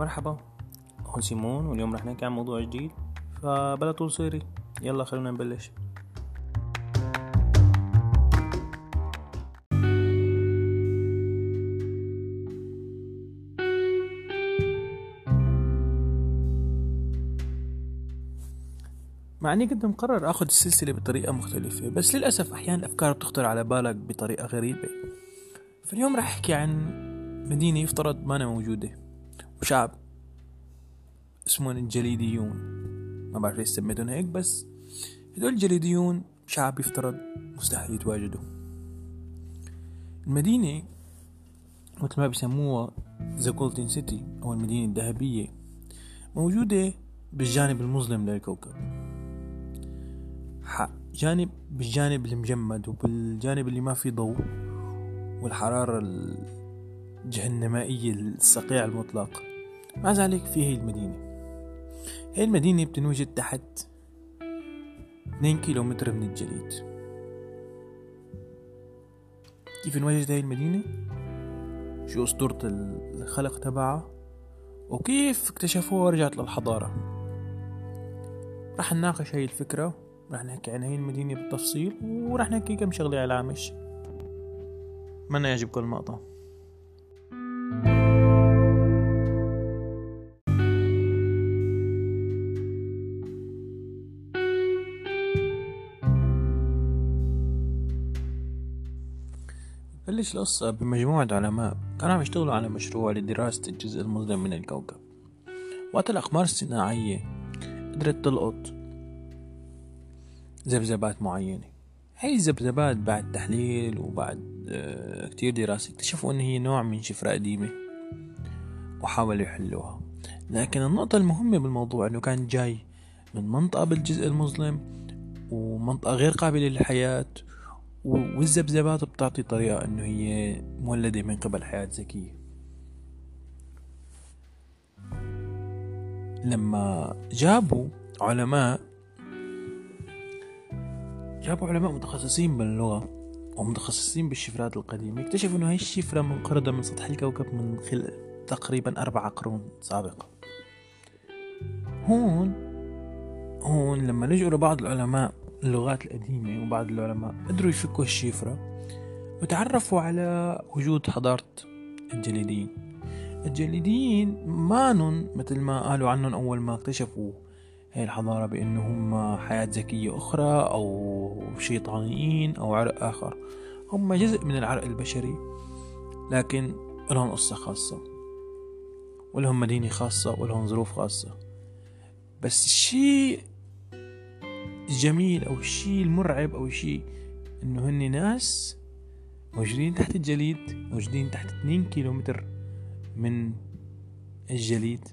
مرحبا هون سيمون واليوم رح نحكي عن موضوع جديد فبلا طول صيري يلا خلونا نبلش. مع إني كنت مقرر آخذ السلسلة بطريقة مختلفة بس للأسف أحيانا الافكار بتخطر على بالك بطريقة غريبة. فاليوم رح أحكي عن مدينة يفترض ما أنا موجودة. وشعب اسمهم الجليديون. ما بعرف ليش سميتهم هيك بس هدول الجليديون شعب يفترض مستحيل يتواجدوا. المدينة مثل ما بيسموها the Golden City أو المدينة الذهبية موجودة بالجانب المظلم للكوكب. جانب بالجانب المجمد وبالجانب اللي ما فيه ضوء والحرارة الجهنمائية الصقيع المطلق. مع ذلك في هي المدينة هي المدينة بتنوجد تحت 2 كيلومتر من الجليد. كيف انوجدت هاي المدينة شو أسطورة الخلق تبعها؟ وكيف اكتشفوها ورجعت للحضارة؟ رح نناقش هاي الفكرة رح نحكي عن هاي المدينة بالتفصيل ورح نحكي كم شغلة على الهامش أتمنى يعجبكم المقطع؟ بلش القصة بمجموعة علماء كانوا عم يشتغلوا على مشروع لدراسة الجزء المظلم من الكوكب. وقت الأقمار الصناعية قدرت تلقط ذبذبات معينة. هاي الذبذبات بعد تحليل وبعد آه، كتير دراسة اكتشفوا إن هي نوع من شفرة قديمة وحاولوا يحلوها. لكن النقطة المهمة بالموضوع إنه كان جاي من منطقة بالجزء المظلم ومنطقة غير قابلة للحياة والذبذبات بتعطي طريقة إنه هي مولدة من قبل حياة ذكية. لما جابوا علماء جابوا علماء متخصصين باللغة ومتخصصين بالشفرات القديمة اكتشفوا إنه هاي الشفرة منقرضة من سطح الكوكب من خلال تقريبا أربع قرون سابقة. هون هون لما لجوا لبعض العلماء اللغات القديمة وبعض العلماء قدروا يفكوا الشفرة وتعرفوا على وجود حضارة الجليديين الجليديين مانن مثل ما قالوا عنهم أول ما اكتشفوا هاي الحضارة بأنه هم حياة ذكية أخرى أو شيطانيين أو عرق آخر. هم جزء من العرق البشري لكن لهم قصة خاصة ولهم مدينة خاصة ولهم ظروف خاصة. بس الشيء الجميل أو الشيء المرعب أو الشيء إنه هن ناس موجودين تحت الجليد موجودين تحت 2 كيلومتر من الجليد.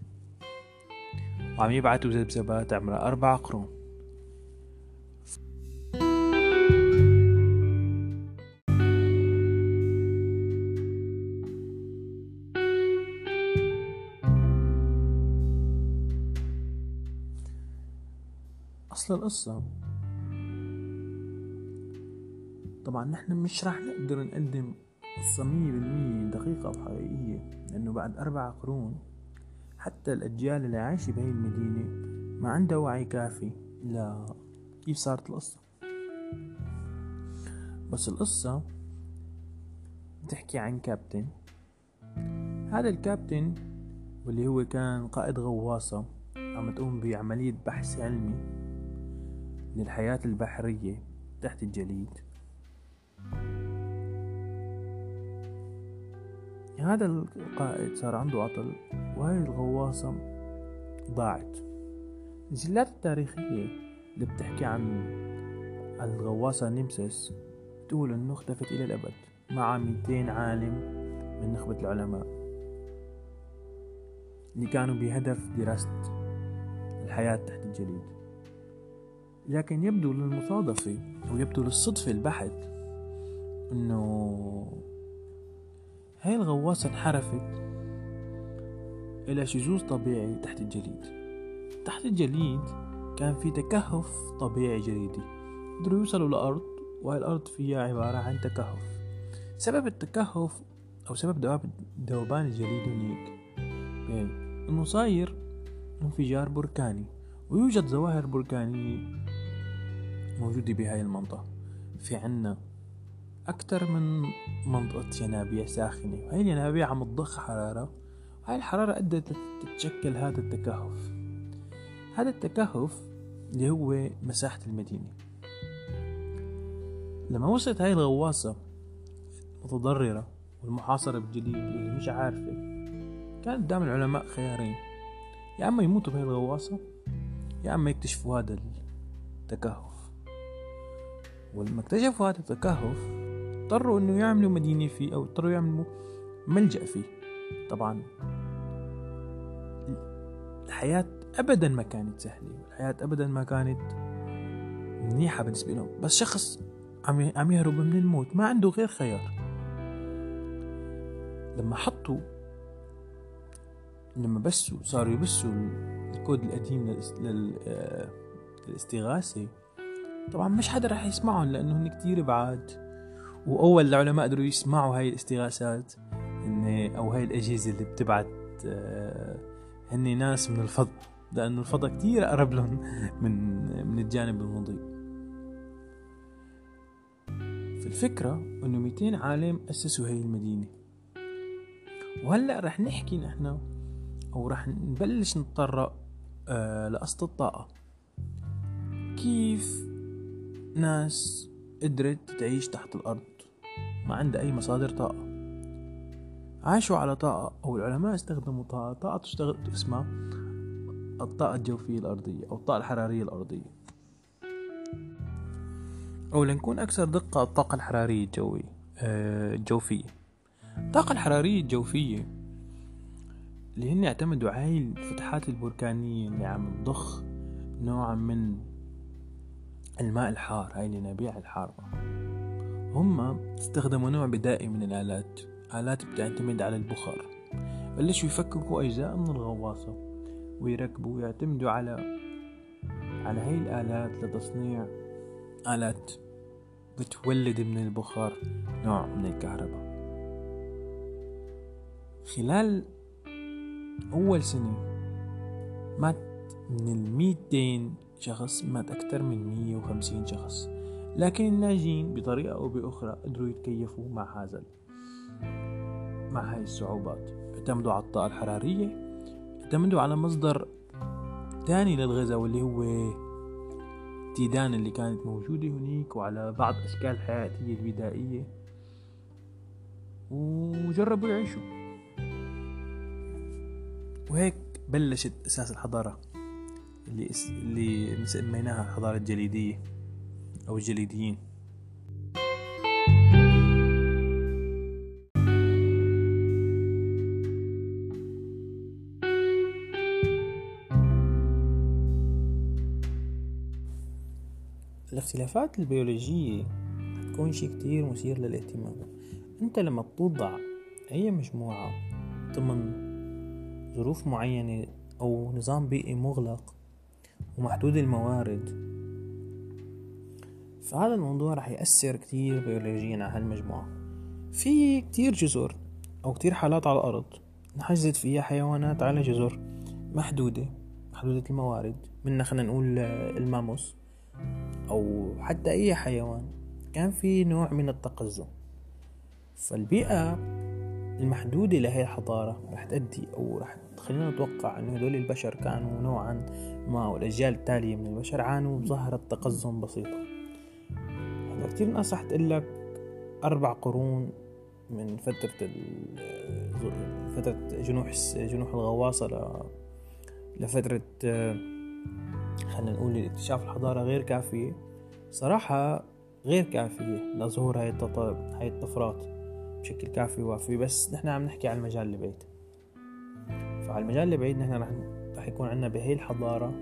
وعم يبعتوا ذبذبات عمرها أربع قرون. أصل القصة. طبعا نحن مش راح نقدر نقدم قصة مية بالمية دقيقة وحقيقية لأنه بعد أربع قرون حتى الأجيال اللي عايشة بهي المدينة ما عندها وعي كافي لا كيف صارت القصة. بس القصة بتحكي عن كابتن. هذا الكابتن واللي هو كان قائد غواصة عم تقوم بعملية بحث علمي. للحياة البحرية تحت الجليد. هذا القائد صار عنده عطل وهاي الغواصة ضاعت. الجلات التاريخية اللي بتحكي عن الغواصة نيمسيس بتقول إنه اختفت إلى الأبد مع 200 عالم من نخبة العلماء اللي كانوا بهدف دراسة الحياة تحت الجليد. لكن يبدو للمصادفة ويبدو للصدفة البحت إنه هاي الغواصة انحرفت إلى شذوذ طبيعي تحت الجليد. تحت الجليد كان في تكهف طبيعي جليدي. قدروا يوصلوا لأرض وهي الأرض فيها عبارة عن تكهف. سبب التكهف أو سبب ذوبان الجليد هناك بين انه صاير انفجار بركاني ويوجد ظواهر بركانية موجودة بهاي المنطقة. في عنا أكثر من منطقة ينابيع ساخنة وهي الينابيع عم تضخ حرارة هاي الحرارة أدت تتشكل هذا التكهف. هذا التكهف اللي هو مساحة المدينة. لما وصلت هاي الغواصة المتضررة والمحاصرة بالجليد واللي مش عارفة كان قدام العلماء خيارين. يا أما يموتوا بهاي الغواصة يا أما يكتشفوا هذا التكهف. ولما اكتشفوا هذا التكهف اضطروا إنه يعملوا مدينة فيه أو اضطروا يعملوا ملجأ فيه. طبعا الحياة ابدا ما كانت سهلة الحياة ابدا ما كانت منيحة بالنسبة لهم. بس شخص عم يهرب من الموت ما عنده غير خيار. لما حطوا لما بسوا صاروا يبسوا الكود القديم للاستغاثة طبعا مش حدا راح يسمعهم لأنه هن كتير بعاد. وأول العلماء قدروا يسمعوا هاي الاستغاثات إن أو هاي الأجهزة اللي بتبعت آه، هن ناس من الفضاء لأنه الفضاء كتير أقرب لهم من من الجانب المضيء فالفكرة إنه 200 عالم أسسوا هاي المدينة. وهلأ رح نحكي نحن أو رح نبلش نتطرق آه لقصة الطاقة. كيف ناس قدرت تعيش تحت الأرض. ما عندها أي مصادر طاقة. عاشوا على طاقة أو العلماء استخدموا طاقة. طاقة تشتغل اسمها الطاقة الجوفية الأرضية أو الطاقة الحرارية الأرضية. أو لنكون أكثر دقة الطاقة الحرارية الجوية آه، الجوفية. الطاقة الحرارية الجوفية اللي هن اعتمدوا على الفتحات البركانية اللي عم تضخ نوع من الماء الحار هاي الينابيع الحارة هم استخدموا نوع بدائي من الآلات. آلات بتعتمد على البخار. بلشوا يفككوا أجزاء من الغواصة ويركبوا ويعتمدوا على على هاي الآلات لتصنيع آلات بتولد من البخار نوع من الكهرباء. خلال أول سنة مات من الميتين شخص مات أكثر من مية وخمسين شخص. لكن الناجين بطريقة أو بأخرى قدروا يتكيفوا مع هذا مع هاي الصعوبات. اعتمدوا على الطاقة الحرارية اعتمدوا على مصدر تاني للغذاء واللي هو التيدان اللي كانت موجودة هنيك وعلى بعض أشكال الحياتية البدائية. وجربوا يعيشوا. وهيك بلشت أساس الحضارة. اللي اللي سميناها الحضارة الجليدية أو الجليديين. الاختلافات البيولوجية تكون شي كتير مثير للاهتمام. أنت لما بتوضع أي مجموعة ضمن ظروف معينة أو نظام بيئي مغلق ومحدود الموارد. فهذا الموضوع رح يأثر كتير بيولوجيا على هالمجموعة. في كتير جزر أو كتير حالات على الأرض انحجزت فيها حيوانات على جزر محدودة محدودة الموارد. منها خلينا نقول الماموس أو حتى أي حيوان. كان في نوع من التقزم. فالبيئة المحدودة لهي الحضارة رح تأدي أو رح تخلينا نتوقع أنه هدول البشر كانوا نوعا ما والأجيال التالية من البشر عانوا بظاهرة تقزم بسيطة. هلا كتير ناس رح تقلك أربع قرون من فترة فترة جنوح جنوح الغواصة ل... لفترة خلينا نقول اكتشاف الحضارة غير كافية. صراحة غير كافية لظهور هاي الطفرات بشكل كافي ووافي. بس نحن عم نحكي عن المجال اللي بعيد فعلى المجال اللي بعيد نحن رح رح يكون عنا بهي الحضارة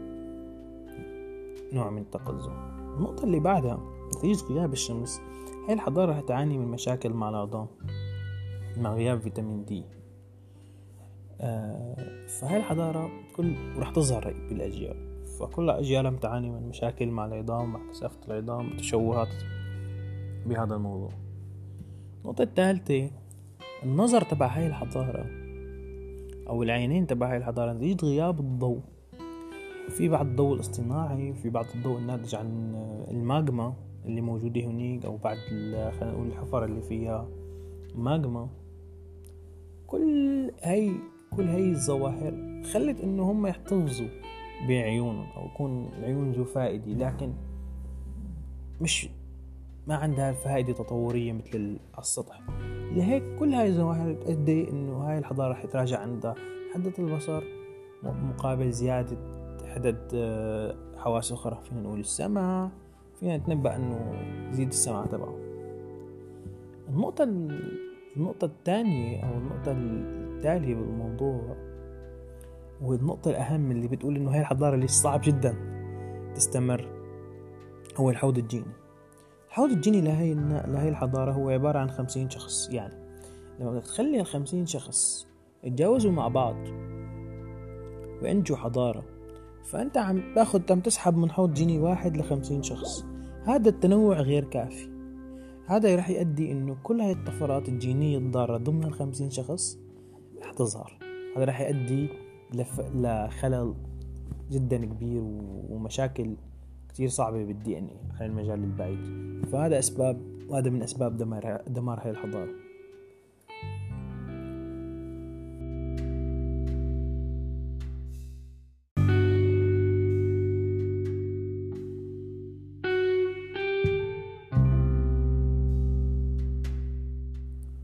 نوع من التقزم. النقطة اللي بعدها نتيجة غياب الشمس هاي الحضارة رح تعاني من مشاكل مع العظام مع غياب فيتامين دي. آه فهاي الحضارة كل ورح تظهر بالأجيال. فكل أجيالها تعاني من مشاكل مع العظام مع كثافة العظام تشوهات بهذا الموضوع. النقطة الثالثة النظر تبع هاي الحضارة أو العينين تبع هاي الحضارة نتيجة غياب الضوء. في بعض الضوء الاصطناعي في بعض الضوء الناتج عن الماجما اللي موجودة هنيك أو بعد خلينا نقول الحفر اللي فيها ماجما كل هاي كل هاي الظواهر خلت إنه هم يحتفظوا بعيونهم أو يكون العيون ذو فائدة. لكن مش ما عندها فائدة تطورية مثل السطح. لهيك كل هاي الظواهر تؤدي إنه هاي الحضارة رح يتراجع عندها. حدة البصر مقابل زيادة عدد آه، حواس أخرى فينا نقول السمع فينا نتنبأ أنه يزيد السمع تبعه. النقطة النقطة الثانية أو النقطة التالية بالموضوع والنقطة الأهم اللي بتقول إنه هاي الحضارة اللي صعب جدا تستمر. هو الحوض الجيني. الحوض الجيني لهي لهي الحضارة هو عبارة عن خمسين شخص يعني لما بدك تخلي الخمسين شخص يتجاوزوا مع بعض وينجوا حضارة فأنت عم باخد عم تسحب من حوض جيني واحد لخمسين شخص هذا التنوع غير كافي هذا رح يؤدي إنه كل هاي الطفرات الجينية الضارة ضمن الخمسين شخص رح تظهر هذا رح يؤدي لف... لخلل جدا كبير ومشاكل كتير صعبة بالدي إن إي على المجال البعيد. فهذا أسباب وهذا من أسباب دمار دمار هاي الحضارة.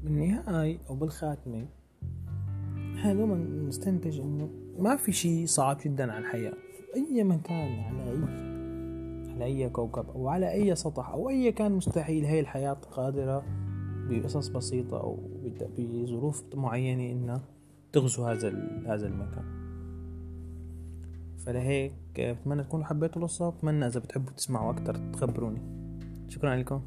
بالنهاية أو بالخاتمة إحنا دوما نستنتج إنه ما في شيء صعب جدا على الحياة أي مكان على اي أي كوكب أو على أي سطح أو أي كان مستحيل هي الحياة قادرة بقصص بسيطة أو بظروف معينة انها تغزو هذا هذا المكان. فلهيك بتمنى تكونوا حبيتوا القصة بتمنى إذا بتحبوا تسمعوا أكتر تخبروني. شكرا لكم.